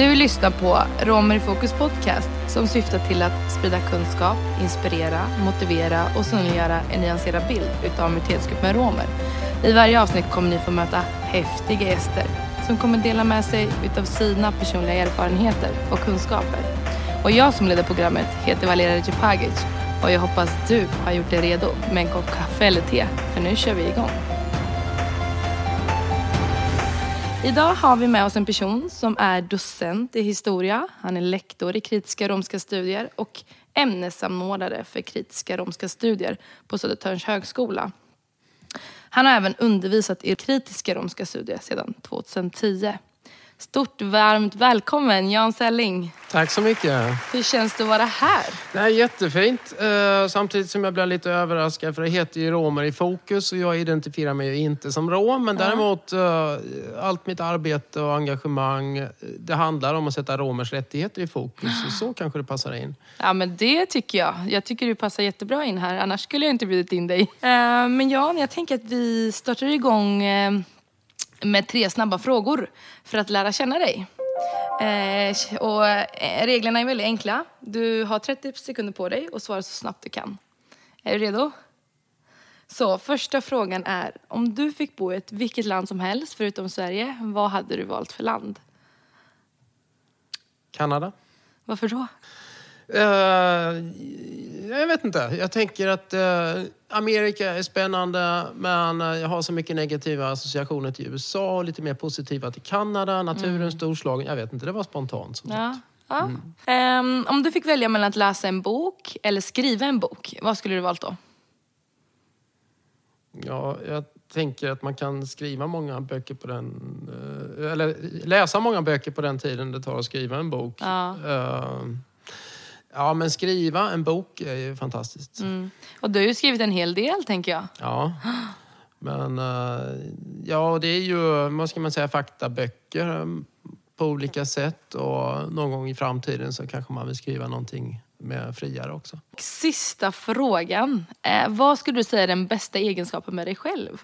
Du lyssnar på Romer i fokus podcast som syftar till att sprida kunskap, inspirera, motivera och synliggöra en nyanserad bild utav minoritetsgruppen romer. I varje avsnitt kommer ni få möta häftiga gäster som kommer dela med sig utav sina personliga erfarenheter och kunskaper. Och jag som leder programmet heter Valeria Djupagic och jag hoppas du har gjort dig redo med en kopp kaffe eller te, för nu kör vi igång. Idag har vi med oss en person som är docent i historia. Han är lektor i kritiska romska studier och ämnessamordnare för kritiska romska studier på Södertörns högskola. Han har även undervisat i kritiska romska studier sedan 2010. Stort varmt välkommen Jan Selling. Tack så mycket. Hur känns det att vara här? Det är jättefint. Eh, samtidigt som jag blir lite överraskad för det heter ju Romer i fokus och jag identifierar mig ju inte som rom. Men däremot eh, allt mitt arbete och engagemang eh, det handlar om att sätta romers rättigheter i fokus. Och så kanske det passar in. Ja men det tycker jag. Jag tycker du passar jättebra in här. Annars skulle jag inte bjudit in dig. Men Jan, jag tänker att vi startar igång med tre snabba frågor för att lära känna dig. Eh, och eh, reglerna är väldigt enkla. Du har 30 sekunder på dig och svara så snabbt du kan. Är du redo? Så första frågan är, om du fick bo i ett vilket land som helst förutom Sverige, vad hade du valt för land? Kanada? Varför då? Eh, jag vet inte. Jag tänker att eh, Amerika är spännande men eh, jag har så mycket negativa associationer till USA och lite mer positiva till Kanada. Naturen storslagen. Jag vet inte, det var spontant. Som Ja. ja. Ehm, om du fick välja mellan att läsa en bok eller skriva en bok, vad skulle du valt då? Ja, jag tänker att man kan skriva många böcker på den... eh, Eller läsa många böcker på den tiden det tar att skriva en bok. Ja. Eh, Ja, men skriva en bok är ju fantastiskt. Mm. Och du har ju skrivit en hel del, tänker jag. Ja. Men eh, ja, det är ju, vad ska man säga, faktaböcker eh, på olika sätt. Och någon gång i framtiden så kanske man vill skriva någonting mer friare också. Sista frågan. Eh, vad skulle du säga är den bästa egenskapen med dig själv?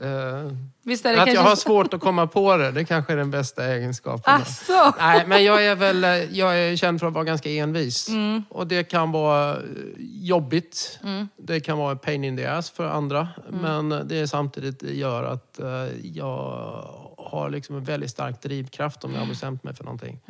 Eh, Visst är det att kanske... jag har svårt att komma på det, det kanske är den bästa egenskapen. Asså? Nej, men jag är väl jag är känd för att vara ganska envis. Och det kan vara eh, jobbigt. Det kan vara en pain in the ass för andra. Men det är samtidigt gör att eh, jag har liksom en väldigt stark drivkraft om jag har bestämt mig för någonting.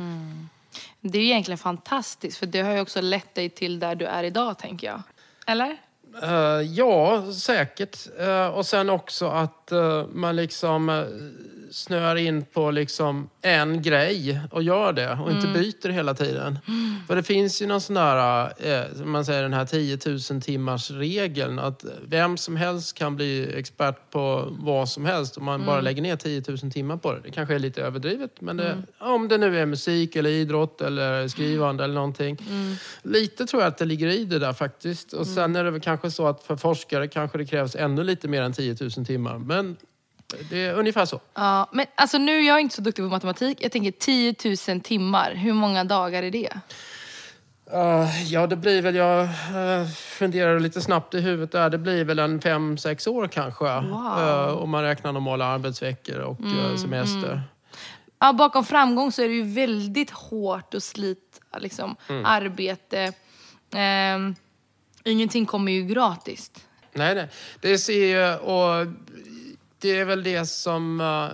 Det är ju egentligen fantastiskt, för det har ju också lett dig till där du är idag, tänker jag. Eller? Eh, ja, säkert. Eh, och sen också att eh, man liksom uh, snöar in på liksom en grej och gör det och inte byter hela tiden. För det finns ju någon sån där, som man säger den här 10 000 timmars regeln att vem som helst kan bli expert på vad som helst om man bara lägger ner 10 000 timmar på det. Det kanske är lite överdrivet men det, om det nu är musik eller idrott eller skrivande eller någonting. Lite tror jag att det ligger i det där faktiskt. Och sen är det väl kanske så att för forskare kanske det krävs ännu lite mer än 10 000 timmar. Men det är ungefär så. Ja, men alltså nu, jag är inte så duktig på matematik. Jag tänker 10 000 timmar. Hur många dagar är det? Uh, ja, det blir väl, jag uh, funderar lite snabbt i huvudet där, det blir väl en fem, sex år kanske. Wow. Uh, om man räknar normala arbetsveckor och uh, semester. Ja, bakom framgång så är det ju väldigt hårt och slit, liksom, arbete. Ehm, ingenting kommer ju gratis. Nej, nej. Det ser ju, och det är väl det som uh,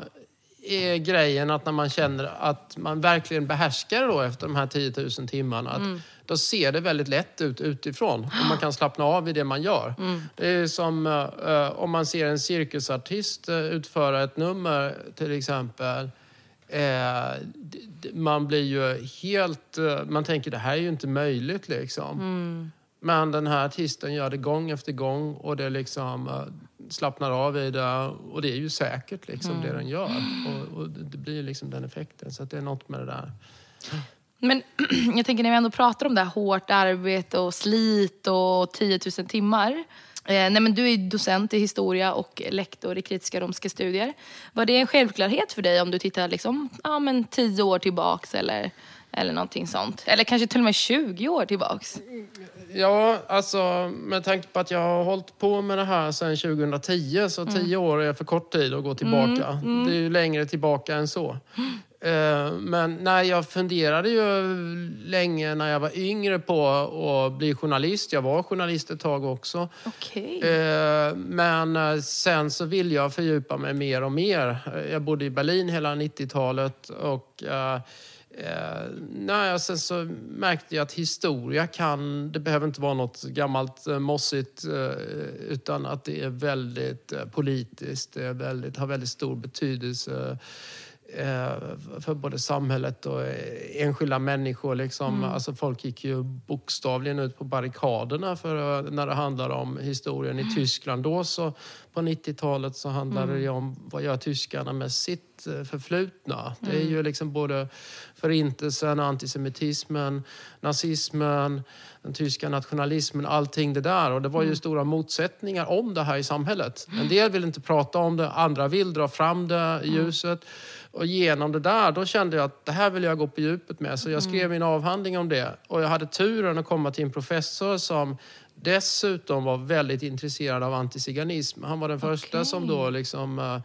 är grejen att när man känner att man verkligen behärskar det då efter de här 10 000 timmarna. Att Då ser det väldigt lätt ut utifrån och man kan slappna av i det man gör. Det är som uh, om man ser en cirkusartist uh, utföra ett nummer till exempel. Eh, man blir ju helt... eh, man tänker det här är ju inte möjligt liksom. Men den här artisten gör det gång efter gång och det liksom eh, slappnar av i det. Och det är ju säkert liksom det den gör. Och, och det blir liksom den effekten. Så att det är något med det där. Men jag tänker när vi ändå pratar om det här hårt arbete och slit och 10 000 timmar. Eh, nej men du är docent i historia och lektor i kritiska romska studier. Var det en självklarhet för dig om du tittar liksom, ja, men 10 år tillbaks eller, eller någonting sånt? Eller kanske till och med 20 år tillbaks? Ja, alltså med tanke på att jag har hållit på med det här sedan 2010 så tio år är för kort tid att gå tillbaka. Det är ju längre tillbaka än så. Eh, Men nej, jag funderade ju länge när jag var yngre på att bli journalist. Jag var journalist ett tag också. Okej. Eh, Men eh, sen så ville jag fördjupa mig mer och mer. Jag bodde i Berlin hela 90-talet och eh, nej, sen så märkte jag att historia kan, det behöver inte vara något gammalt eh, mossigt eh, utan att det är väldigt eh, politiskt, det är väldigt, har väldigt stor betydelse. eh, för både samhället och eh, enskilda människor. Liksom. Alltså folk gick ju bokstavligen ut på barrikaderna för, eh, när det handlar om historien i Tyskland. Då så, på 90-talet så handlade det ju om vad gör tyskarna med sitt eh, förflutna. Det är ju liksom både förintelsen, antisemitismen, nazismen, den tyska nationalismen, allting det där. Och det var ju stora motsättningar om det här i samhället. En del vill inte prata om det, andra vill dra fram det i ljuset. Och genom det där, då kände jag att det här vill jag gå på djupet med. Så jag skrev min avhandling om det. Och jag hade turen att komma till en professor som dessutom var väldigt intresserad av antiziganism. Han var den första Okej. som då liksom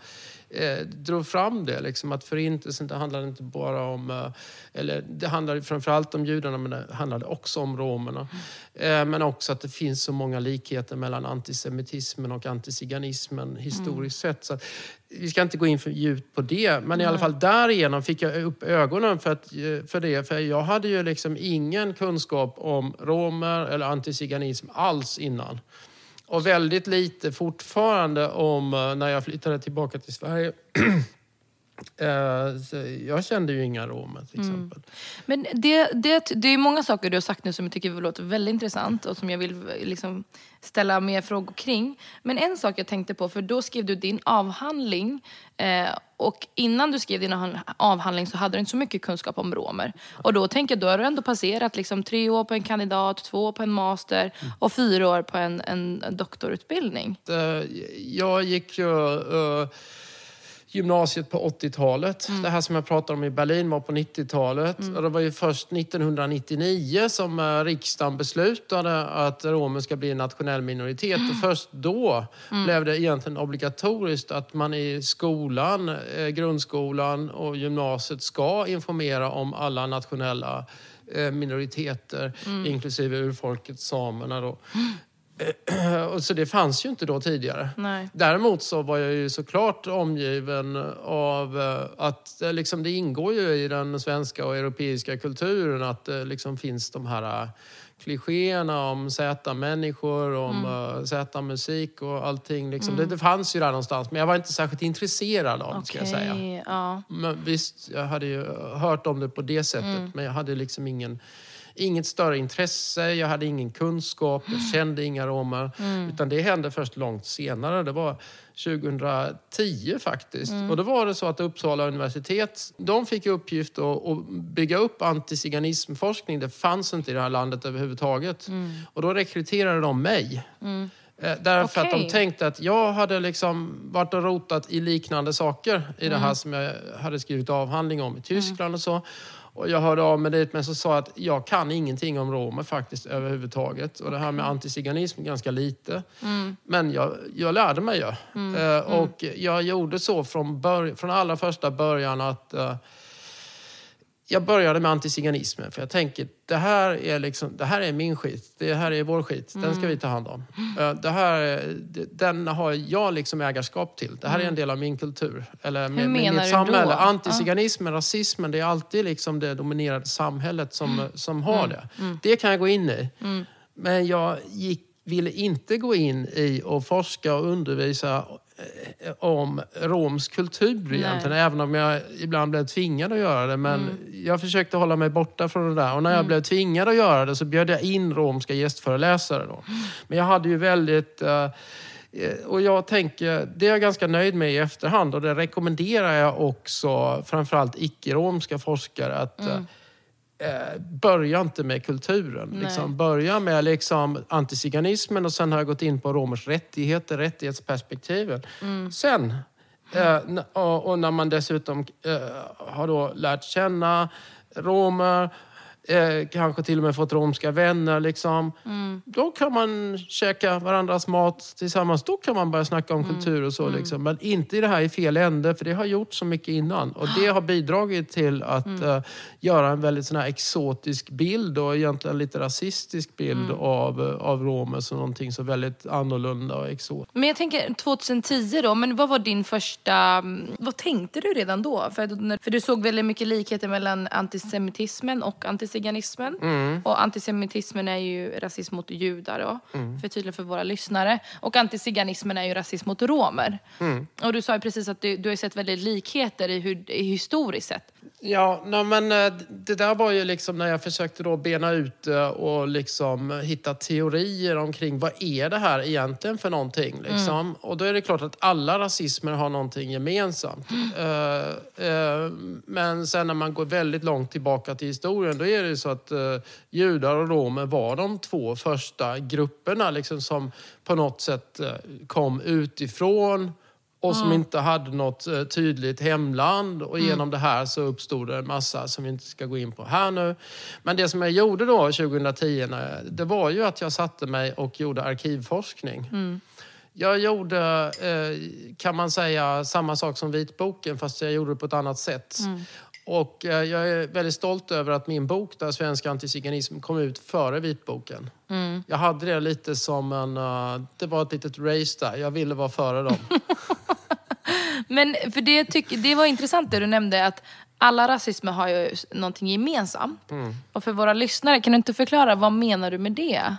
eh, drog fram det. Liksom att förintelsen, det handlade inte bara om... Eh, eller det handlade framförallt om judarna, men det handlade också om romerna. Eh, men också att det finns så många likheter mellan antisemitismen och antiziganismen historiskt sett. Så att, vi ska inte gå in för djupt på det, men i alla fall därigenom fick jag upp ögonen för, att, eh, för det. För jag hade ju liksom ingen kunskap om romer eller antiziganism alls innan. Och väldigt lite fortfarande om eh, när jag flyttade tillbaka till Sverige. Eh, jag kände ju inga romer till exempel. Men det, det, det är många saker du har sagt nu som jag tycker låter väldigt intressant och som jag vill liksom ställa mer frågor kring. Men en sak jag tänkte på, för då skrev du din avhandling eh, och innan du skrev din avhan- avhandling så hade du inte så mycket kunskap om romer. Och då tänker jag, då har du ändå passerat liksom tre år på en kandidat, två år på en master och fyra år på en, en doktorutbildning. Eh, Jag gick ju eh, gymnasiet på 80-talet. Det här som jag pratade om i Berlin var på 90-talet. Och det var ju först 1999 som eh, riksdagen beslutade att romer ska bli en nationell minoritet. Och först då blev det egentligen obligatoriskt att man i skolan, eh, grundskolan och gymnasiet ska informera om alla nationella eh, minoriteter, inklusive urfolket samerna. Då. Och så det fanns ju inte då tidigare. Nej. Däremot så var jag ju såklart omgiven av eh, att eh, liksom, det ingår ju i den svenska och europeiska kulturen att det liksom finns de här eh, klichéerna om Z-människor, om mm. Z-musik och allting. Liksom. Det, det fanns ju där någonstans, men jag var inte särskilt intresserad av det, ska jag säga. Ja. Men visst, jag hade ju hört om det på det sättet, men jag hade liksom ingen, inget större intresse, jag hade ingen kunskap, jag kände inga romer. Utan det hände först långt senare. Det var 2010 faktiskt. Och då var det så att Uppsala universitet, de fick i uppgift att, att bygga upp antiziganismforskning. Det fanns inte i det här landet överhuvudtaget. Och då rekryterade de mig. Eh, Därför att de tänkte att jag hade liksom varit och rotat i liknande saker i det här som jag hade skrivit avhandling om i Tyskland och så. Och jag hörde av mig dit men så sa att jag kan ingenting om romer faktiskt överhuvudtaget. Och det här med antiziganism ganska lite. Men jag, jag lärde mig ju. Eh, och jag gjorde så från, från allra första början att eh, jag började med antiziganismen för jag tänker det här är, liksom, det här är min skit. Det här är vår skit. Den ska vi ta hand om. Eh, Det här, den har jag liksom ägarskap till. Det här är en del av min kultur. Eller med, med menar mitt du samhälle. då? Antiziganismen, rasismen, det är alltid liksom det dominerade samhället som, Mm. som har det. Det kan jag gå in i. Men jag gick, ville inte gå in i och forska och undervisa om romsk kultur egentligen. Även om jag ibland blev tvingad att göra det. Men Mm. jag försökte hålla mig borta från det där. Och när jag blev tvingad att göra det så bjöd jag in romska gästföreläsare. Då. Men jag hade ju väldigt... eh, eh, och jag tänker, det är jag ganska nöjd med i efterhand och det rekommenderar jag också framförallt icke-romska forskare att eh, börja inte med kulturen. Liksom, börja med liksom antiziganismen och sen har jag gått in på romers rättigheter, rättighetsperspektiven. Sen, eh, och, och när man dessutom eh, har då lärt känna romer eh, kanske till och med fått romska vänner. Liksom. Mm. Då kan man käka varandras mat tillsammans. Då kan man börja snacka om Mm. kultur och så. Liksom. Men inte i det här i fel ände, för det har gjort så mycket innan. Och det har bidragit till att Mm. eh, göra en väldigt sån här exotisk bild och egentligen lite rasistisk bild Mm. av, eh, av romer som någonting så väldigt annorlunda och exotiskt. Men jag tänker 2010 då, men vad var din första... mm, Vad tänkte du redan då? För, för du såg väldigt mycket likheter mellan antisemitismen och antiziganismen. Och antisemitismen är ju rasism mot judar då, för tydligt för våra lyssnare. Och antiziganismen är ju rasism mot romer. Och du sa ju precis att du, du har sett väldigt likheter i hur, i historiskt sett. Ja, nej, men eh, det där var ju liksom när jag försökte då bena ut det och liksom hitta teorier omkring vad är det här egentligen för någonting. Liksom. Och då är det klart att alla rasismer har någonting gemensamt. Eh, eh, men sen när man går väldigt långt tillbaka till historien då är det ju så att eh, judar och romer var de två första grupperna liksom, som på något sätt eh, kom utifrån och som inte hade något eh, tydligt hemland. Och genom det här så uppstod det en massa som vi inte ska gå in på här nu. Men det som jag gjorde då 2010, när jag, det var ju att jag satte mig och gjorde arkivforskning. Jag gjorde, eh, kan man säga, samma sak som vitboken fast jag gjorde det på ett annat sätt. Och eh, jag är väldigt stolt över att min bok, där Svensk antiziganism, kom ut före vitboken. Jag hade det lite som en... det var ett litet race där. Jag ville vara före dem. Men för det, tyck, det var intressant det du nämnde att alla rasismer har ju någonting gemensamt. Och för våra lyssnare, kan du inte förklara vad menar du med det?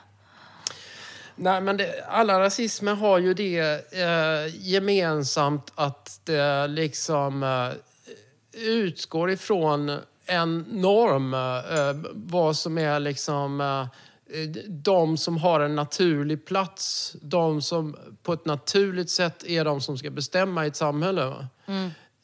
Nej, men det, alla rasismer har ju det eh, gemensamt att det liksom eh, utgår ifrån en norm. Eh, vad som är liksom eh, de som har en naturlig plats. De som på ett naturligt sätt är de som ska bestämma i ett samhälle. va?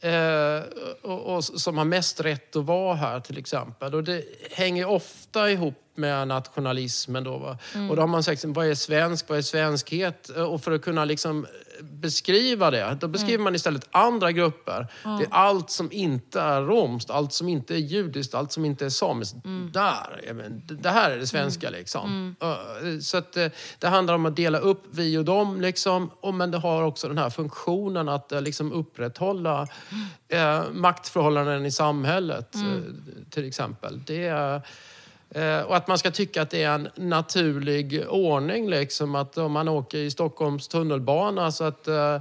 Eh, och, och som har mest rätt att vara här till exempel. Och det hänger ofta ihop med nationalismen. Då, va? Och då har man sagt, vad är svensk? Vad är svenskhet? Eh, Och för att kunna liksom beskriva det, då beskriver man istället andra grupper. Det är allt som inte är romskt, allt som inte är judiskt, allt som inte är samiskt. Där, ja, men det här är det svenska liksom. Eh, Så att eh, det handlar om att dela upp vi och dem liksom. Och, men det har också den här funktionen att eh, liksom upprätthålla eh, maktförhållanden i samhället eh, till exempel. Det är, och att man ska tycka att det är en naturlig ordning. Liksom, att om man åker i Stockholms tunnelbana. Så att, eh,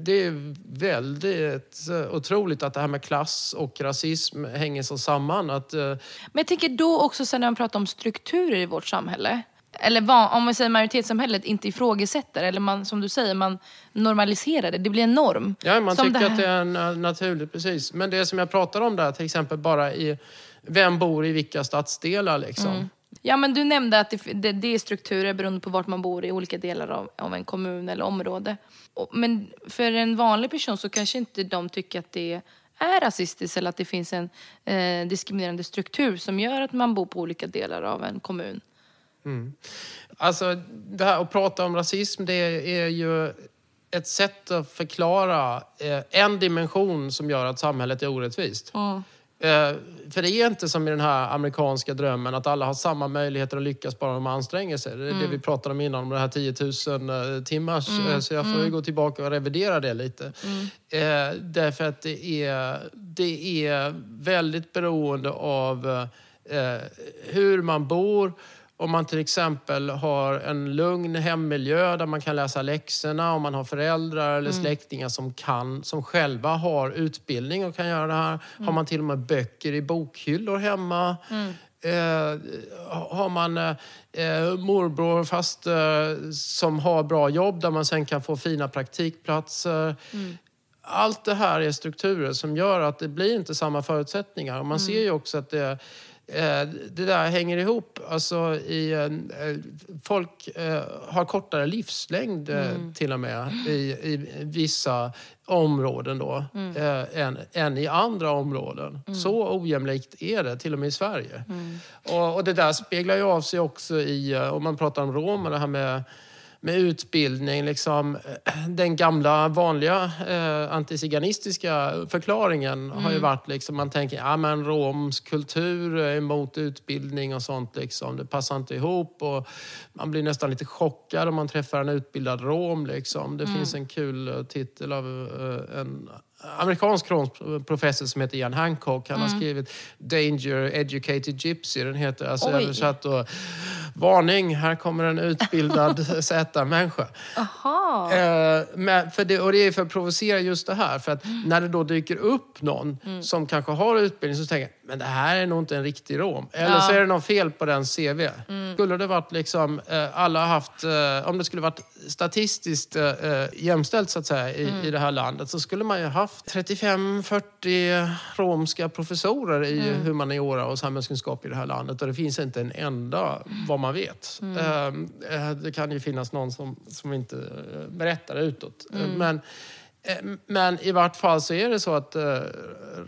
det, är väldigt eh, otroligt att det här med klass och rasism hänger så samman. Att, eh, Men jag tänker då också sen när man pratar om strukturer i vårt samhälle. Eller om man säger majoritetssamhället inte ifrågasätter, eller man, som du säger, man normaliserar det. Det blir en norm. ja, man Som tycker det att här- det är eh, naturligt, precis. Men det som jag pratar om där, till exempel bara i vem bor i vilka stadsdelar. Liksom. Ja, men du nämnde att det, det, det är strukturer beroende på vart man bor i olika delar av, av en kommun eller område. Och, men för en vanlig person så kanske inte de tycker att det är rasistiskt eller att det finns en eh, diskriminerande struktur som gör att man bor på olika delar av en kommun. Alltså, det här att prata om rasism, det är ju ett sätt att förklara eh, en dimension som gör att samhället är orättvist. Eh, för det är inte som i den här amerikanska drömmen att alla har samma möjligheter att lyckas bara de anstränger sig. Det är det vi pratade om innan, om det här 10 000 eh, timmars. Eh, så jag får ju gå tillbaka och revidera det lite. Eh, därför att det är, det är väldigt beroende av eh, hur man bor. Om man till exempel har en lugn hemmiljö där man kan läsa läxorna, om man har föräldrar eller släktingar som kan, som själva har utbildning och kan göra det här. Har man till och med böcker i bokhyllor hemma. Eh, har man eh, morbror fast eh, som har bra jobb där man sen kan få fina praktikplatser. Allt det här är strukturer som gör att det blir inte samma förutsättningar. Och man ser ju också att det, det där hänger ihop. Alltså i, eh, folk eh, har kortare livslängd eh, till och med i, i vissa områden då, eh, än, än i andra områden. Så ojämlikt är det, till och med i Sverige. Och, och det där speglar ju av sig också i, eh, om man pratar om romer, det här med med utbildning. Liksom, eh, den gamla vanliga eh, antiziganistiska förklaringen har ju varit liksom, man tänker ja men romsk kultur är emot utbildning och sånt. Liksom. Det passar inte ihop och man blir nästan lite chockad om man träffar en utbildad rom. Liksom. Det finns en kul eh, titel av eh, en amerikansk professor som heter Ian Hancock. Han har skrivit Danger Educated Gypsy. Den heter alltså Oj. översatt då, Varning, här kommer en utbildad Z-människa. Eh, men för det, och det är för att provocera just det här. För att när det då dyker upp någon som kanske har utbildning så tänker jag, men det här är nog inte en riktig rom. Eller Ja. så är det något fel på den CV. Skulle det varit liksom, eh, alla haft, eh, om det skulle varit statistiskt eh, jämställt så att säga i, i det här landet så skulle man ju haft 35-40 romska professorer i humaniora och samhällskunskap i det här landet. Och det finns inte en enda vad man vet. Eh, eh, det kan ju finnas någon som, som inte berättar utåt. Eh, Men Eh, men i vart fall så är det så att eh,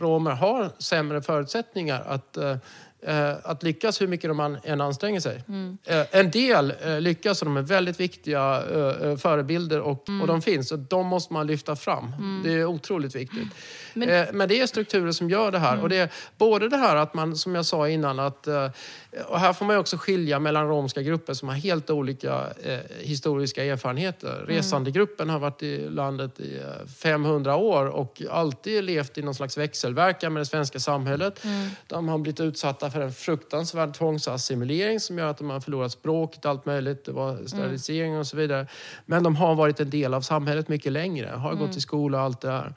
romer har sämre förutsättningar att, eh, att lyckas hur mycket de än anstränger sig. Eh, en del eh, lyckas och de är väldigt viktiga eh, eh, förebilder och, och de finns och de måste man lyfta fram. Det är otroligt viktigt. Men, eh, men det är strukturer som gör det här. Och det är både det här att man, som jag sa innan, att, eh, och här får man också skilja mellan romska grupper som har helt olika eh, historiska erfarenheter. Resandegruppen har varit i landet i eh, 500 år och alltid levt i någon slags växelverkan med det svenska samhället. De har blivit utsatta för en fruktansvärd tvångsassimilering som gör att de har förlorat språket, allt möjligt. Det var sterilisering och så vidare. Men de har varit en del av samhället mycket längre. Har gått i skola och allt det där.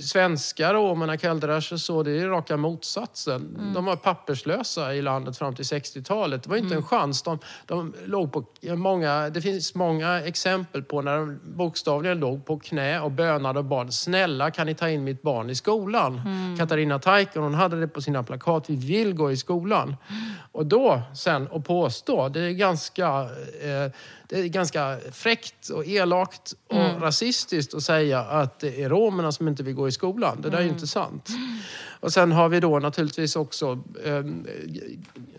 Svenskar, romerna, kalderash och så, det är raka motsatsen. De var papperslösa i landet fram till 60-talet. Det var inte en chans. De, de låg på många, det finns många exempel på när de bokstavligen låg på knä och bönade och bad Snälla kan ni ta in mitt barn i skolan? Katarina Taikon hon hade det på sina plakat. Vi vill gå i skolan. Och då sen att påstå, det är ganska, eh, det är ganska fräckt och elakt och rasistiskt att säga att det är romerna som inte vill gå i skolan. Det där är ju inte sant. Och sen har vi då naturligtvis också eh,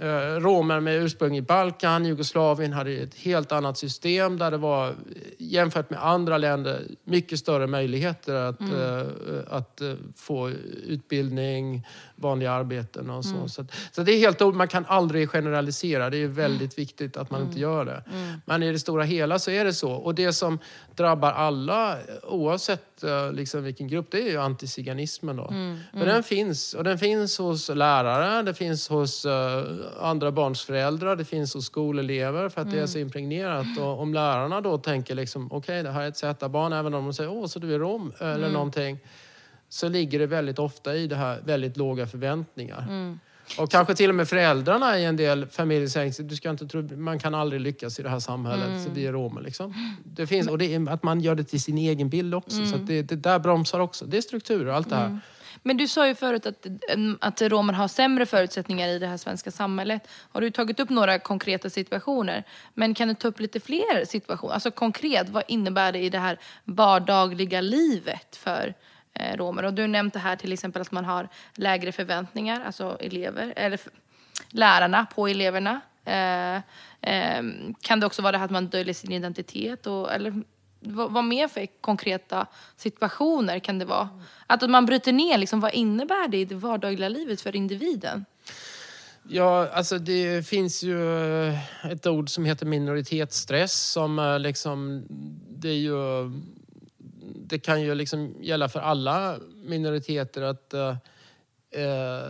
eh, romer med ursprung i Balkan, Jugoslavien hade ett helt annat system där det var eh, jämfört med andra länder mycket större möjligheter att, eh, att eh, få utbildning, vanliga arbeten och så. Så, att, så det är helt man kan aldrig generalisera. Det är väldigt viktigt att man inte gör det. Men i det stora hela så är det så. Och det som drabbar alla oavsett eh, liksom vilken grupp, det är ju antiziganismen då. För den finns. Och den finns hos lärare, det finns hos eh, andra barns föräldrar, det finns hos skolelever för att det är så impregnerat. Och om lärarna då tänker liksom, okej det här är ett Z-barn, även om de säger åh så du är rom eller någonting. Så ligger det väldigt ofta i det här väldigt låga förväntningar. Och kanske till och med föräldrarna i en del familjer säger du ska inte tro, man kan aldrig lyckas i det här samhället, så vi är romer. Liksom. Det finns, och det är att man gör det till sin egen bild också. Så att det, det där bromsar också. Det är strukturer, allt det här. Men du sa ju förut att, mm, att romer har sämre förutsättningar i det här svenska samhället. Har du tagit upp några konkreta situationer? Men kan du ta upp lite fler situationer? Alltså konkret, vad innebär det i det här vardagliga livet för Eh, romer? Och du har nämnt det här till exempel att man har lägre förväntningar, alltså elever, eller lärarna på eleverna. Eh, eh, kan det också vara det här att man döljer sin identitet? Och, eller vad, vad mer för konkreta situationer kan det vara? Att man bryter ner, liksom, vad innebär det i det vardagliga livet för individen? Ja, alltså det finns ju eh, ett ord som heter minoritetsstress som eh, liksom, det är ju, det kan ju liksom gälla för alla minoriteter att, eh, eh,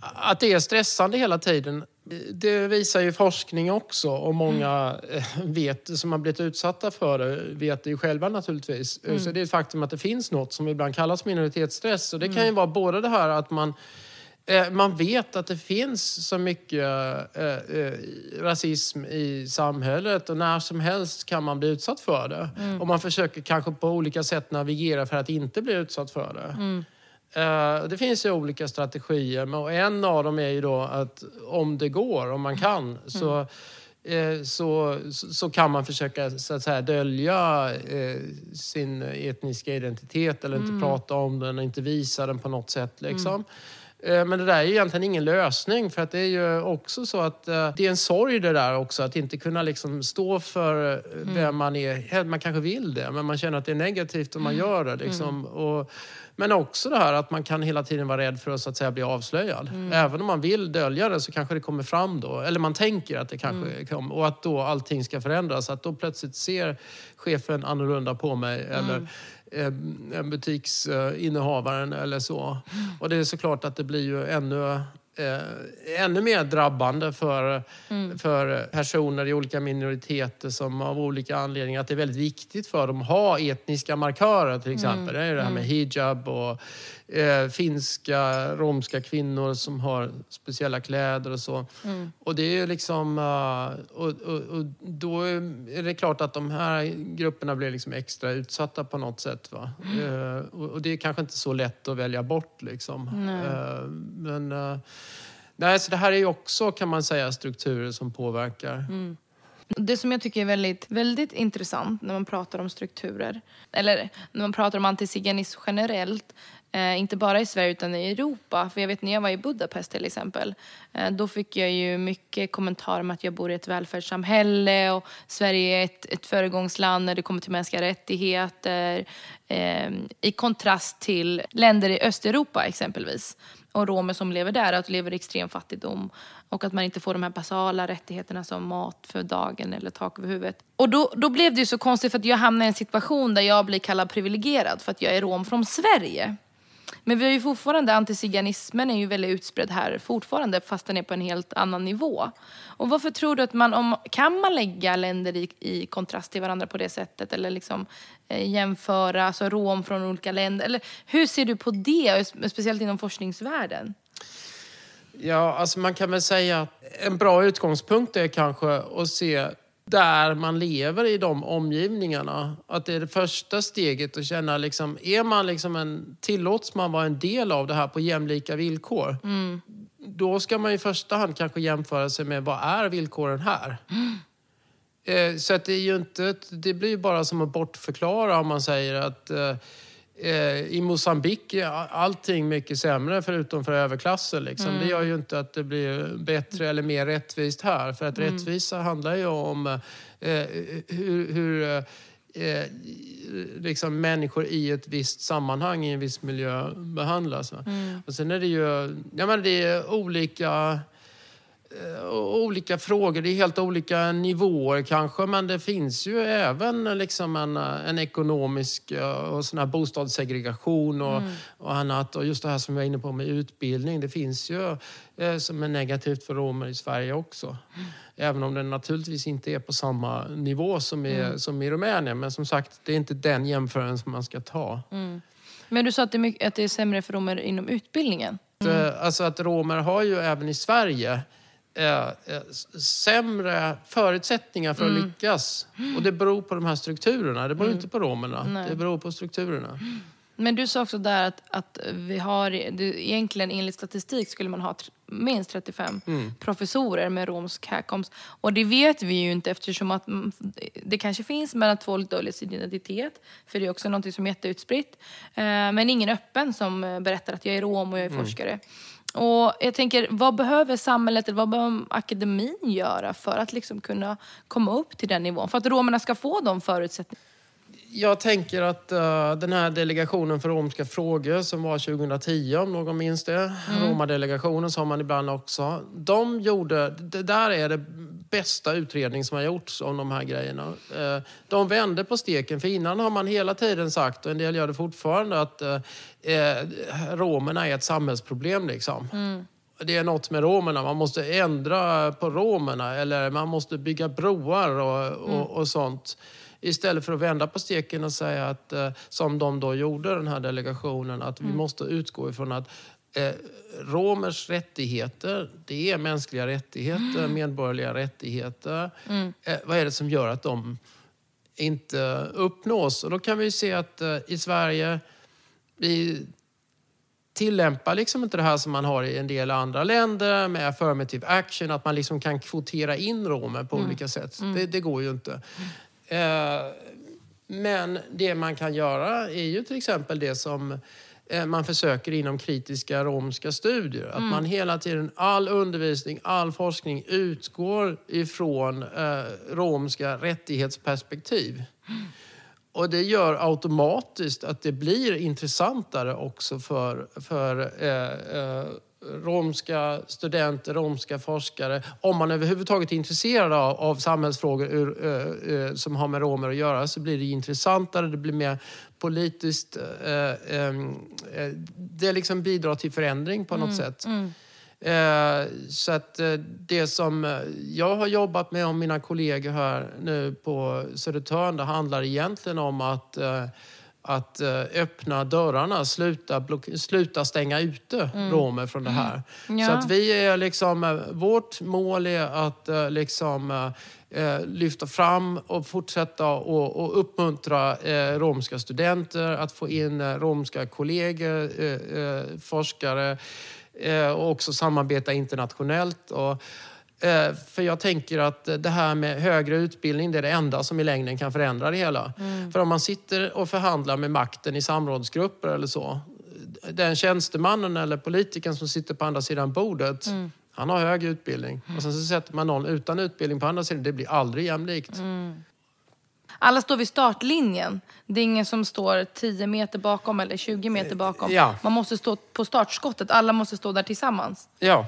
att det är stressande hela tiden. Det visar ju forskning också och många eh, vet, som har blivit utsatta för det vet det ju själva naturligtvis. Så det är ett faktum att det finns något som ibland kallas minoritetsstress och det kan ju vara både det här att man Man vet att det finns så mycket eh, eh, rasism i samhället och när som helst kan man bli utsatt för det. Och man försöker kanske på olika sätt navigera för att inte bli utsatt för det. Eh, Det finns ju olika strategier men en av dem är ju då att om det går, om man kan, så eh, så, så så kan man försöka så att säga, dölja eh, sin etniska identitet eller inte prata om den, inte visa den på något sätt. Liksom. Eh, Men det där är ju egentligen ingen lösning för att det är ju också så att eh, det är en sorg det där också att inte kunna liksom stå för eh, vem man är. Man kanske vill det men man känner att det är negativt om man gör det. Liksom. Och, men också det här att man kan hela tiden vara rädd för att, så att säga, bli avslöjad. Även om man vill dölja det så kanske det kommer fram då. Eller man tänker att det kanske kommer. Och att då allting ska förändras. Att då plötsligt ser chefen annorlunda på mig. Eller eh, butiksinnehavaren eller så. Och det är såklart att det blir ju ännu Eh, ännu mer drabbande för, för personer i olika minoriteter som av olika anledningar att det är väldigt viktigt för dem att ha etniska markörer till exempel. Det är ju det här med hijab och eh, finska, romska kvinnor som har speciella kläder och så. Och det är ju liksom... eh, och, och, och då är det klart att de här grupperna blir liksom extra utsatta på något sätt. Va? Eh, och, och det är kanske inte så lätt att välja bort liksom. Eh, men... Nej, så det här är ju också kan man säga strukturer som påverkar. Det som jag tycker är väldigt, väldigt intressant när man pratar om strukturer, eller när man pratar om antiziganism generellt, eh, inte bara i Sverige utan i Europa. För jag vet när jag var i Budapest till exempel, eh, då fick jag ju mycket kommentarer om att jag bor i ett välfärdssamhälle och Sverige är ett, ett föregångsland när det kommer till mänskliga rättigheter. Eh, I kontrast till länder i Östeuropa exempelvis och romer som lever där, att lever i extrem fattigdom och att man inte får de här basala rättigheterna som mat för dagen eller tak över huvudet. Och då, då blev det ju så konstigt för att jag hamnade i en situation där jag blir kallad privilegierad för att jag är rom från Sverige. Men vi har ju fortfarande, antiziganismen är ju väldigt utspridd här fortfarande fast den är på en helt annan nivå. Och varför tror du att man, om, kan man lägga länder i, i kontrast till varandra på det sättet? Eller liksom eh, jämföra, alltså rom från olika länder? Eller hur ser du på det, speciellt inom forskningsvärlden? Ja, alltså man kan väl säga att en bra utgångspunkt är kanske att se där man lever i de omgivningarna. Att det är det första steget att känna liksom, är man liksom en, tillåts man vara en del av det här på jämlika villkor? Då ska man i första hand kanske jämföra sig med vad är villkoren här? Eh, Så att det är ju inte, det blir ju bara som att bortförklara om man säger att eh, i Mosambik är allting mycket sämre förutom för överklassen. Liksom. Det gör ju inte att det blir bättre eller mer rättvist här. För att rättvisa handlar ju om eh, hur, hur eh, eh, liksom människor i ett visst sammanhang, i en viss miljö behandlas. Va? Och sen är det ju ja, men det är olika eh, olika frågor. Det är helt olika nivåer kanske, men det finns ju även liksom en, eh, en ekonomisk eh, och sån här bostadssegregation och, och annat. Och just det här som vi var inne på med utbildning. Det finns ju eh, som är negativt för romer i Sverige också. Även om den naturligtvis inte är på samma nivå som i, som i Rumänien. Men som sagt, det är inte den jämförelsen man ska ta. Men du sa att det är, mycket, att det är sämre för romer inom utbildningen. Eh, Alltså att romer har ju även i Sverige eh, eh, sämre förutsättningar för att lyckas. Och det beror på de här strukturerna. Det beror inte på romerna. Det beror på strukturerna. Men du sa också där att, att vi har, det, egentligen enligt statistik skulle man ha minst 35 professorer med romsk härkomst. Och det vet vi ju inte eftersom att mm, det kanske finns men att folk döljer sin identitet. För det är också något som är jätteutspritt. Eh, men ingen öppen som berättar att jag är rom och jag är forskare. Och jag tänker, vad behöver samhället eller vad behöver akademin göra för att liksom kunna komma upp till den nivån? För att romerna ska få de förutsättningarna. Jag tänker att eh, den här delegationen för romska frågor som var 2010, om någon minns det. Romadelegationen sa man ibland också. De gjorde, det där är det bästa utredning som har gjorts om de här grejerna. Eh, de vände på steken, för innan har man hela tiden sagt, och en del gör det fortfarande, att eh, romerna är ett samhällsproblem. Liksom. Det är något med romerna, man måste ändra på romerna eller man måste bygga broar och, och, och sånt. Istället för att vända på steken och säga att, eh, som de då gjorde, den här delegationen, att vi måste utgå ifrån att eh, romers rättigheter, det är mänskliga rättigheter, medborgerliga rättigheter. Eh, vad är det som gör att de inte uppnås? Och då kan vi se att eh, i Sverige, vi tillämpar liksom inte det här som man har i en del andra länder med affirmative action, att man liksom kan kvotera in romer på olika sätt. Det, det går ju inte. Eh, men det man kan göra är ju till exempel det som eh, man försöker inom kritiska romska studier. Att man hela tiden, all undervisning, all forskning utgår ifrån eh, romska rättighetsperspektiv. Och det gör automatiskt att det blir intressantare också för, för eh, eh, romska studenter, romska forskare. Om man överhuvudtaget är intresserad av, av samhällsfrågor ur, eh, eh, som har med romer att göra så blir det intressantare, det blir mer politiskt. Eh, det liksom bidrar till förändring på något sätt. Eh, så att eh, det som eh, jag har jobbat med och mina kollegor här nu på Södertörn, det handlar egentligen om att att eh, öppna dörrarna, sluta, sluta stänga ute romer från det här. Ja. Så att vi är liksom, eh, vårt mål är att eh, liksom, lyfta fram och fortsätta och, och uppmuntra romska studenter, att få in romska kollegor, forskare och också samarbeta internationellt. Och, För jag tänker att det här med högre utbildning det är det enda som i längden kan förändra det hela. För om man sitter och förhandlar med makten i samrådsgrupper eller så. Den tjänstemannen eller politikern som sitter på andra sidan bordet, han har hög utbildning. Och sen så sätter man någon utan utbildning på andra sidan. Det blir aldrig jämlikt. Alla står vid startlinjen. Det är ingen som står 10 meter bakom eller 20 meter bakom. Ja. Man måste stå på startskottet. Alla måste stå där tillsammans. Ja,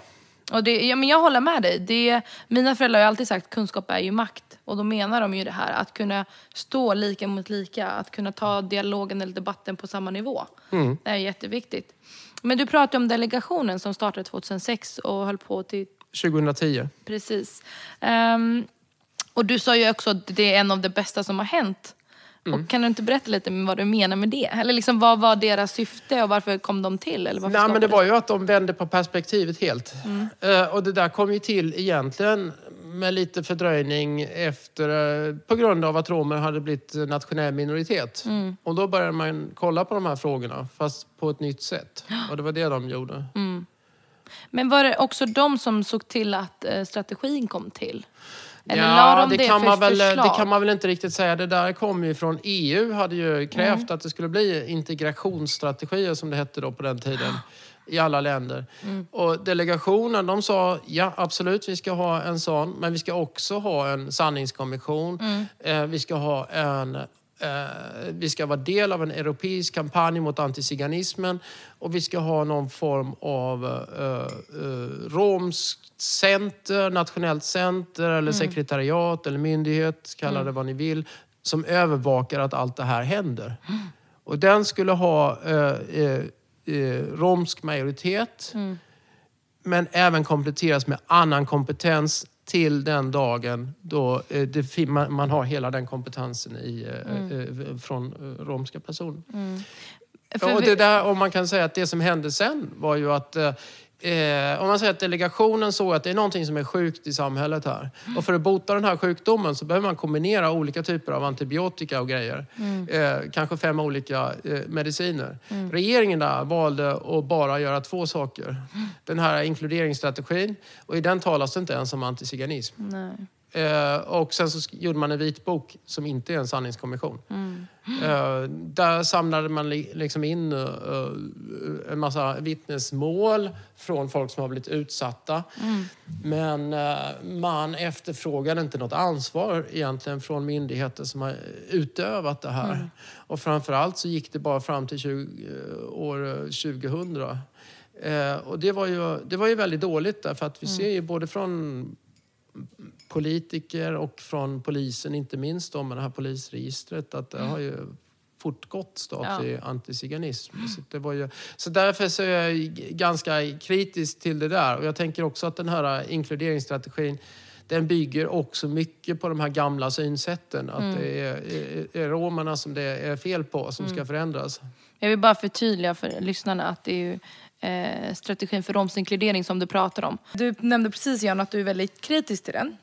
Och det, ja, men jag håller med dig. Det, mina föräldrar har alltid sagt att kunskap är ju makt. Och då menar de ju det här att kunna stå lika mot lika. Att kunna ta dialogen eller debatten på samma nivå. Det är jätteviktigt. Men du pratade om delegationen som startade 2006 och höll på till 2010. Precis. Ehm, och du sa ju också att det är en av det bästa som har hänt. Och kan du inte berätta lite om vad du menar med det? Eller liksom, vad var deras syfte och varför kom de till? Eller varför Nej, men det var ju att de vände på perspektivet helt. Eh, och det där kom ju till egentligen med lite fördröjning efter, eh, på grund av att romer hade blivit nationell minoritet. Och då började man kolla på de här frågorna, fast på ett nytt sätt. Och det var det de gjorde. Men var det också de som såg till att eh, strategin kom till? Eller Ja, de det, det, kan man väl, förslag? det kan man väl inte riktigt säga. Det där kom ju från EU, hade ju krävt att det skulle bli integrationsstrategier som det hette då på den tiden i alla länder. Och delegationen de sa ja absolut vi ska ha en sån men vi ska också ha en sanningskommission. Eh, vi ska ha en vi ska vara del av en europeisk kampanj mot antiziganismen och vi ska ha någon form av uh, uh, romskt center, nationellt center eller sekretariat eller myndighet, kalla det vad ni vill, som övervakar att allt det här händer. Och den skulle ha eh, eh, eh, romsk majoritet men även kompletteras med annan kompetens till den dagen då eh, det, man, man har hela den kompetensen i, eh, eh, från romska personer. För och det där, om man kan säga att det som hände sen var ju att eh, om man säger att delegationen såg att det är någonting som är sjukt i samhället här. Och för att bota den här sjukdomen så behöver man kombinera olika typer av antibiotika och grejer. Eh, kanske fem olika eh, mediciner. Regeringen där valde att bara göra två saker. Den här inkluderingsstrategin och i den talas det inte ens om antiziganism. Nej. Eh, och sen så gjorde man en vitbok som inte är en sanningskommission. Eh, där samlade man li- liksom in eh, en massa vittnesmål från folk som har blivit utsatta. Men eh, man efterfrågade inte något ansvar egentligen från myndigheter som har utövat det här. Och framförallt så gick det bara fram till 20, eh, år eh, 2000. Eh, och det var, ju, det var ju väldigt dåligt därför att vi ser ju både från politiker och från polisen, inte minst då med det här polisregistret, att det har ju fortgått statlig antiziganism. Så, det var ju, så därför så är jag ganska kritisk till det där. Och jag tänker också att den här inkluderingsstrategin den bygger också mycket på de här gamla synsätten. Att det är, är, är romerna som det är fel på, som ska förändras. Jag vill bara förtydliga för lyssnarna att det är ju eh, strategin för romsinkludering som du pratar om. Du nämnde precis Jan att du är väldigt kritisk till den.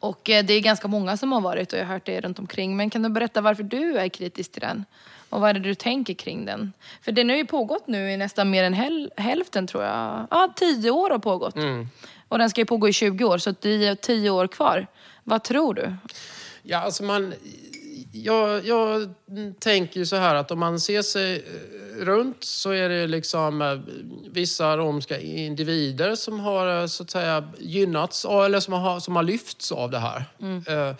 Och eh, det är ganska många som har varit och jag har hört det runt omkring. Men kan du berätta varför du är kritisk till den? Och vad är det du tänker kring den? För den har ju pågått nu i nästan mer än häl- hälften tror jag. Ja, tio år har pågått. Och den ska ju pågå i 20 år, så det är tio år kvar. Vad tror du? Ja, alltså man, jag, jag tänker ju så här att om man ser sig eh, runt så är det liksom eh, vissa romska individer som har eh, så att säga gynnats eller som har, som har lyfts av det här. Mm.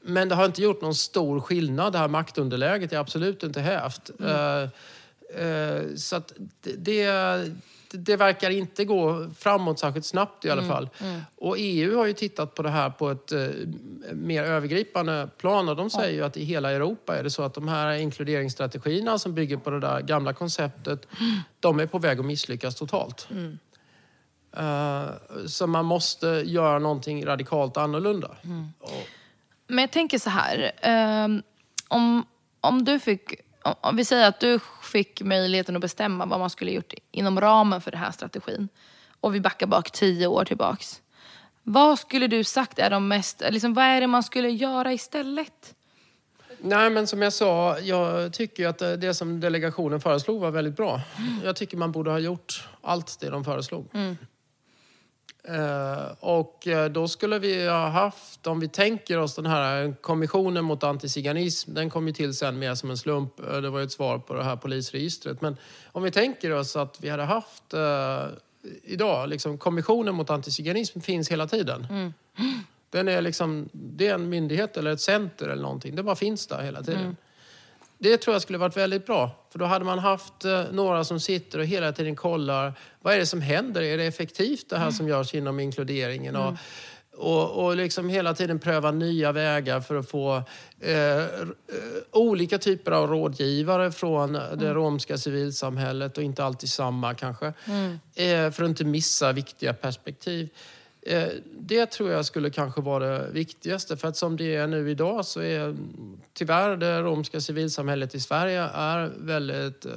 Men det har inte gjort någon stor skillnad. Det här maktunderläget är absolut inte hävt. Mm. Så att det, det verkar inte gå framåt särskilt snabbt i alla mm, fall. Mm. Och EU har ju tittat på det här på ett eh, mer övergripande plan och de säger ju att i hela Europa är det så att de här inkluderingsstrategierna som bygger på det där gamla konceptet, mm. de är på väg att misslyckas totalt. Uh, så man måste göra någonting radikalt annorlunda. Mm. Men jag tänker så här, um, om, om du fick om vi säger att du fick möjligheten att bestämma vad man skulle gjort inom ramen för den här strategin och vi backar bak tio år tillbaks. Vad skulle du sagt är de mest, liksom, vad är det man skulle göra istället? Nej, men som jag sa, jag tycker att det som delegationen föreslog var väldigt bra. Mm. Jag tycker man borde ha gjort allt det de föreslog. Mm. Eh, och eh, då skulle vi ha haft, om vi tänker oss den här kommissionen mot antiziganism, den kom ju till sen mer som en slump. Eh, det var ju ett svar på det här polisregistret. Men om vi tänker oss att vi hade haft idag, liksom kommissionen mot antiziganism finns hela tiden. Mm. Den är liksom, det är en myndighet eller ett center eller någonting. Det bara finns där hela tiden. Mm. Det tror jag skulle varit väldigt bra. För då hade man haft eh, några som sitter och hela tiden kollar. Vad är det som händer? Är det effektivt det här mm. som görs inom inkluderingen? Mm. Och, och, och liksom hela tiden pröva nya vägar för att få eh, olika typer av rådgivare från mm. det romska civilsamhället och inte alltid samma kanske. Mm. Eh, för att inte missa viktiga perspektiv. Eh, det tror jag skulle kanske vara det viktigaste. För att som det är nu idag så är tyvärr det romska civilsamhället i Sverige är väldigt eh,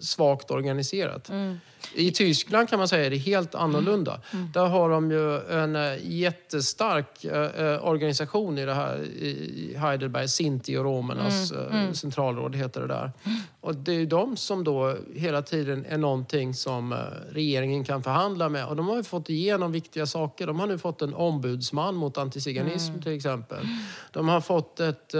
svagt organiserat. Mm. I Tyskland kan man säga är det helt annorlunda. Mm. mm. Där har de ju en eh, jättestark eh, organisation i det här i Heidelberg, Sinti och romernas mm. mm. centralråd heter det där. Och det är de som då hela tiden är någonting som regeringen kan förhandla med. Och de har ju fått igenom viktiga saker. De har nu fått en ombudsman mot antiziganism mm. till exempel. De har fått ett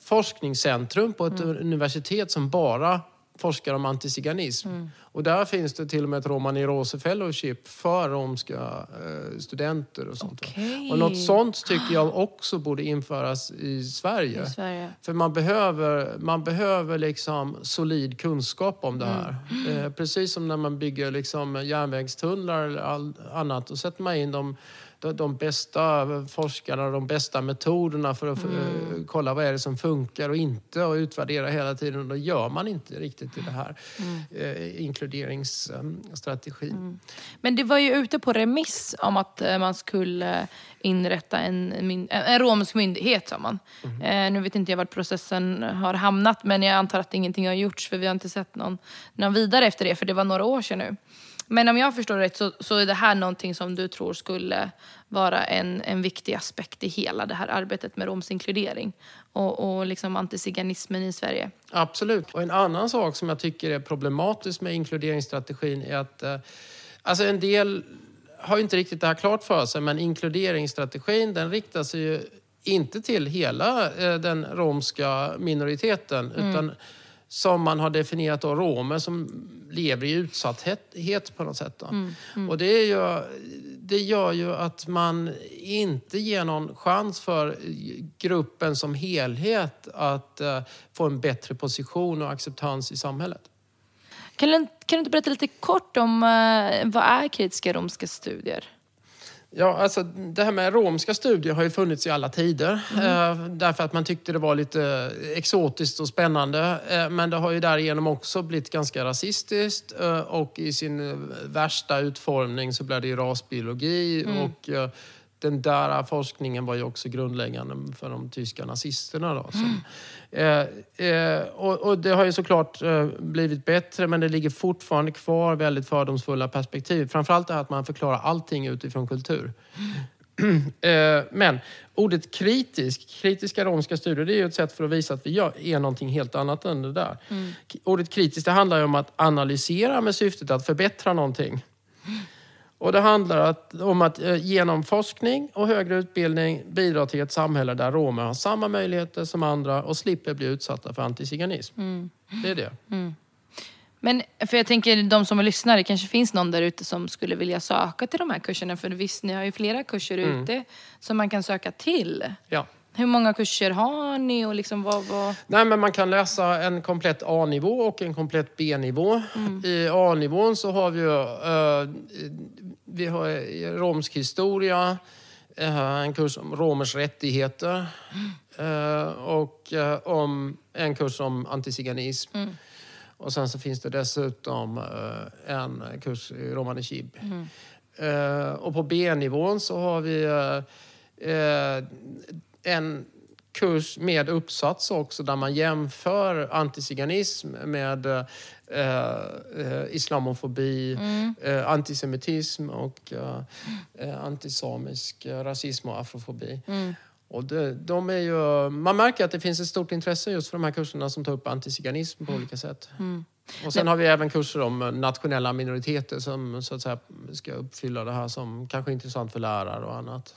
forskningscentrum på ett universitet som bara forskar om antiziganism. Mm. Och där finns det till och med ett Romani Rose Fellowship för romska eh, studenter och sånt. Okay. Och något sånt tycker jag också borde införas i Sverige. I Sverige. För man behöver, man behöver liksom solid kunskap om det här. Mm. Precis som när man bygger liksom järnvägstunnlar eller all, annat. Då sätter man in dem de bästa forskarna, de bästa metoderna för att mm. kolla vad är det som funkar och inte och utvärdera hela tiden. Och då gör man inte riktigt i det här mm. eh, inkluderingsstrategin. Mm. Men det var ju ute på remiss om att eh, man skulle inrätta en, en, en romsk myndighet, sa man. Mm. Eh, nu vet inte jag vart processen har hamnat, men jag antar att ingenting har gjorts för vi har inte sett någon, någon vidare efter det, för det var några år sedan nu. Men om jag förstår rätt så, så är det här någonting som du tror skulle vara en, en viktig aspekt i hela det här arbetet med romsk inkludering och, och liksom antiziganismen i Sverige. Absolut. Och en annan sak som jag tycker är problematisk med inkluderingsstrategin är att eh, alltså en del har inte riktigt det här klart för sig men inkluderingsstrategin den riktar sig ju inte till hela eh, den romska minoriteten mm. utan som man har definierat då romer som lever i utsatthet på något sätt. Mm, mm. Och det, är ju, det gör ju att man inte ger någon chans för gruppen som helhet att uh, få en bättre position och acceptans i samhället. Kan du, kan du inte berätta lite kort om uh, vad är kritiska romska studier? Ja, alltså det här med romska studier har ju funnits i alla tider. Mm. Eh, därför att man tyckte det var lite exotiskt och spännande. Eh, men det har ju därigenom också blivit ganska rasistiskt. Eh, och i sin värsta utformning så blev det ju rasbiologi. Mm. Och den där forskningen var ju också grundläggande för de tyska nazisterna. Då, som, mm. eh, eh, och, och, det har ju såklart eh, blivit bättre men det ligger fortfarande kvar väldigt fördomsfulla perspektiv. Framförallt det här att man förklarar allting utifrån kultur. Mm. men ordet kritisk, kritiska romska studier, det är ju ett sätt för att visa att vi gör, är någonting helt annat än det där. Mm. Ordet kritisk, det handlar ju om att analysera med syftet att förbättra någonting. Och det handlar att, om att eh, genom forskning och högre utbildning bidra till ett samhälle där romer har samma möjligheter som andra och slipper bli utsatta för antiziganism. Det är det. Men för jag tänker de som lyssnar, det kanske finns någon där ute som skulle vilja söka till de här kurserna. För visst, ni har ju flera kurser ute som man kan söka till. Ja. Hur många kurser har ni och liksom vad... vad... Nej, men man kan läsa en komplett A-nivå och en komplett B-nivå. I A-nivån så har vi eh, vi har eh, romsk historia, eh, en kurs om romers rättigheter eh, och eh, om en kurs om antiziganism. Och sen så finns det dessutom eh, en kurs i romani chib. Eh, och på B-nivån så har vi en kurs med uppsats också där man jämför antiziganism med eh, eh, islamofobi, eh, antisemitism och eh, eh, antisamisk eh, rasism och afrofobi. Och det, de är ju, man märker att det finns ett stort intresse just för de här kurserna som tar upp antiziganism på olika sätt. Och sen har vi även kurser om nationella minoriteter som så att säga, ska uppfylla det här som kanske är intressant för lärare och annat.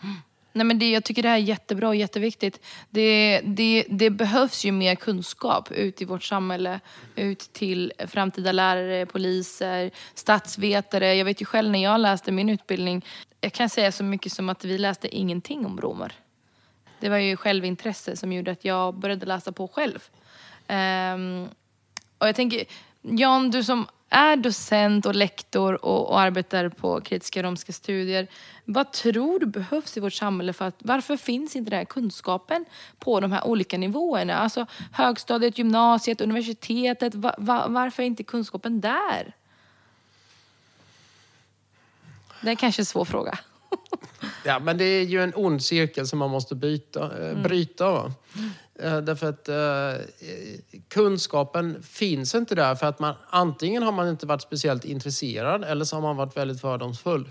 Nej, men det, jag tycker det här är jättebra och jätteviktigt. Det, det, det behövs ju mer kunskap ut i vårt samhälle. Ut till framtida lärare, poliser, statsvetare. Jag vet ju själv när jag läste min utbildning. Jag kan säga så mycket som att vi läste ingenting om romer. Det var ju självintresse som gjorde att jag började läsa på själv. Um, och jag tänker, Jan, du som är docent och lektor och, och arbetar på kritiska romska studier. Vad tror du behövs i vårt samhälle för att, varför finns inte den här kunskapen på de här olika nivåerna? Alltså högstadiet, gymnasiet, universitetet. Va, va, varför är inte kunskapen där? Det är kanske en svår fråga. Ja, men det är ju en ond cirkel som man måste byta, eh, bryta. Va? Eh, därför att eh, kunskapen finns inte där för att man antingen har man inte varit speciellt intresserad eller så har man varit väldigt fördomsfull.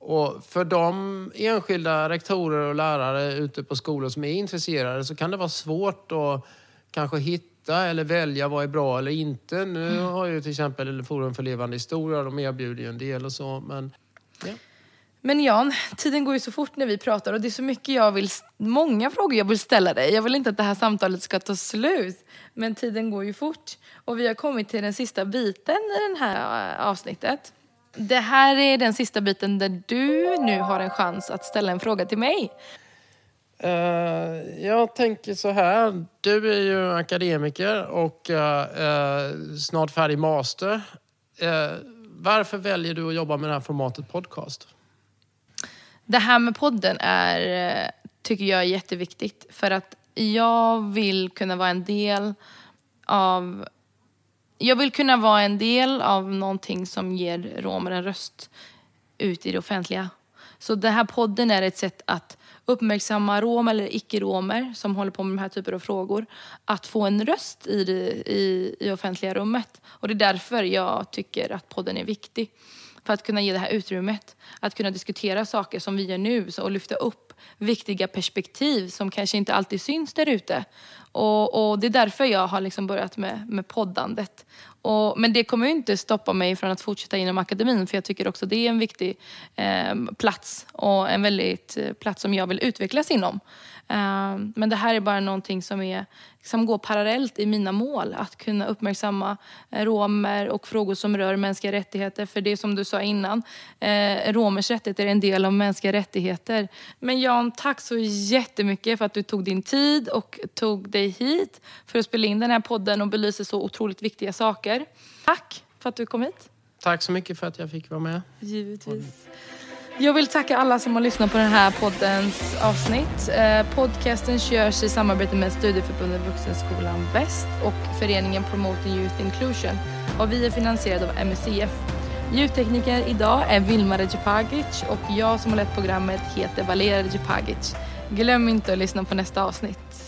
Och för de enskilda rektorer och lärare ute på skolor som är intresserade så kan det vara svårt att kanske hitta eller välja vad är bra eller inte. Nu har ju till exempel Forum för levande historia, de erbjuder ju en del och så. Men, ja. Men Jan, tiden går ju så fort när vi pratar och det är så mycket jag vill, många frågor jag vill ställa dig. Jag vill inte att det här samtalet ska ta slut. Men tiden går ju fort. Och vi har kommit till den sista biten i det här eh, avsnittet. Det här är den sista biten där du nu har en chans att ställa en fråga till mig. Uh, jag tänker så här. Du är ju akademiker och uh, uh, snart färdig master. Varför väljer du att jobba med det här formatet podcast? Det här med podden är, eh, tycker jag är jätteviktigt. För att jag vill kunna vara en del av... Jag vill kunna vara en del av någonting som ger romer en röst ut i det offentliga. Så den här podden är ett sätt att uppmärksamma romer eller icke-romer som håller på med de här typen av frågor. Att få en röst i det i, i offentliga rummet. Och det är därför jag tycker att podden är viktig. För att kunna ge det här utrymmet. Att kunna diskutera saker som vi gör nu och lyfta upp viktiga perspektiv som kanske inte alltid syns där ute. Och, och det är därför jag har liksom börjat med, med poddandet. Och, men det kommer ju inte stoppa mig från att fortsätta inom akademin för jag tycker också det är en viktig eh, plats och en väldigt eh, plats som jag vill utvecklas inom. Eh, men det här är bara någonting som, är, som går parallellt i mina mål. Att kunna uppmärksamma eh, romer och frågor som rör mänskliga rättigheter. För det som du sa innan, eh, romers rättigheter är en del av mänskliga rättigheter. Men Jan, tack så jättemycket för att du tog din tid och tog dig hit för att spela in den här podden och belysa så otroligt viktiga saker. Tack för att du kom hit. Tack så mycket för att jag fick vara med. Givetvis. Jag vill tacka alla som har lyssnat på den här poddens avsnitt. Eh, podcasten görs i samarbete med Studieförbundet Vuxenskolan Väst och föreningen Promoting Youth Inclusion. Och vi är finansierade av MUCF. Ljudtekniker idag är Vilma Recepagic och jag som har lett programmet heter Valera Recepagic. Glöm inte att lyssna på nästa avsnitt.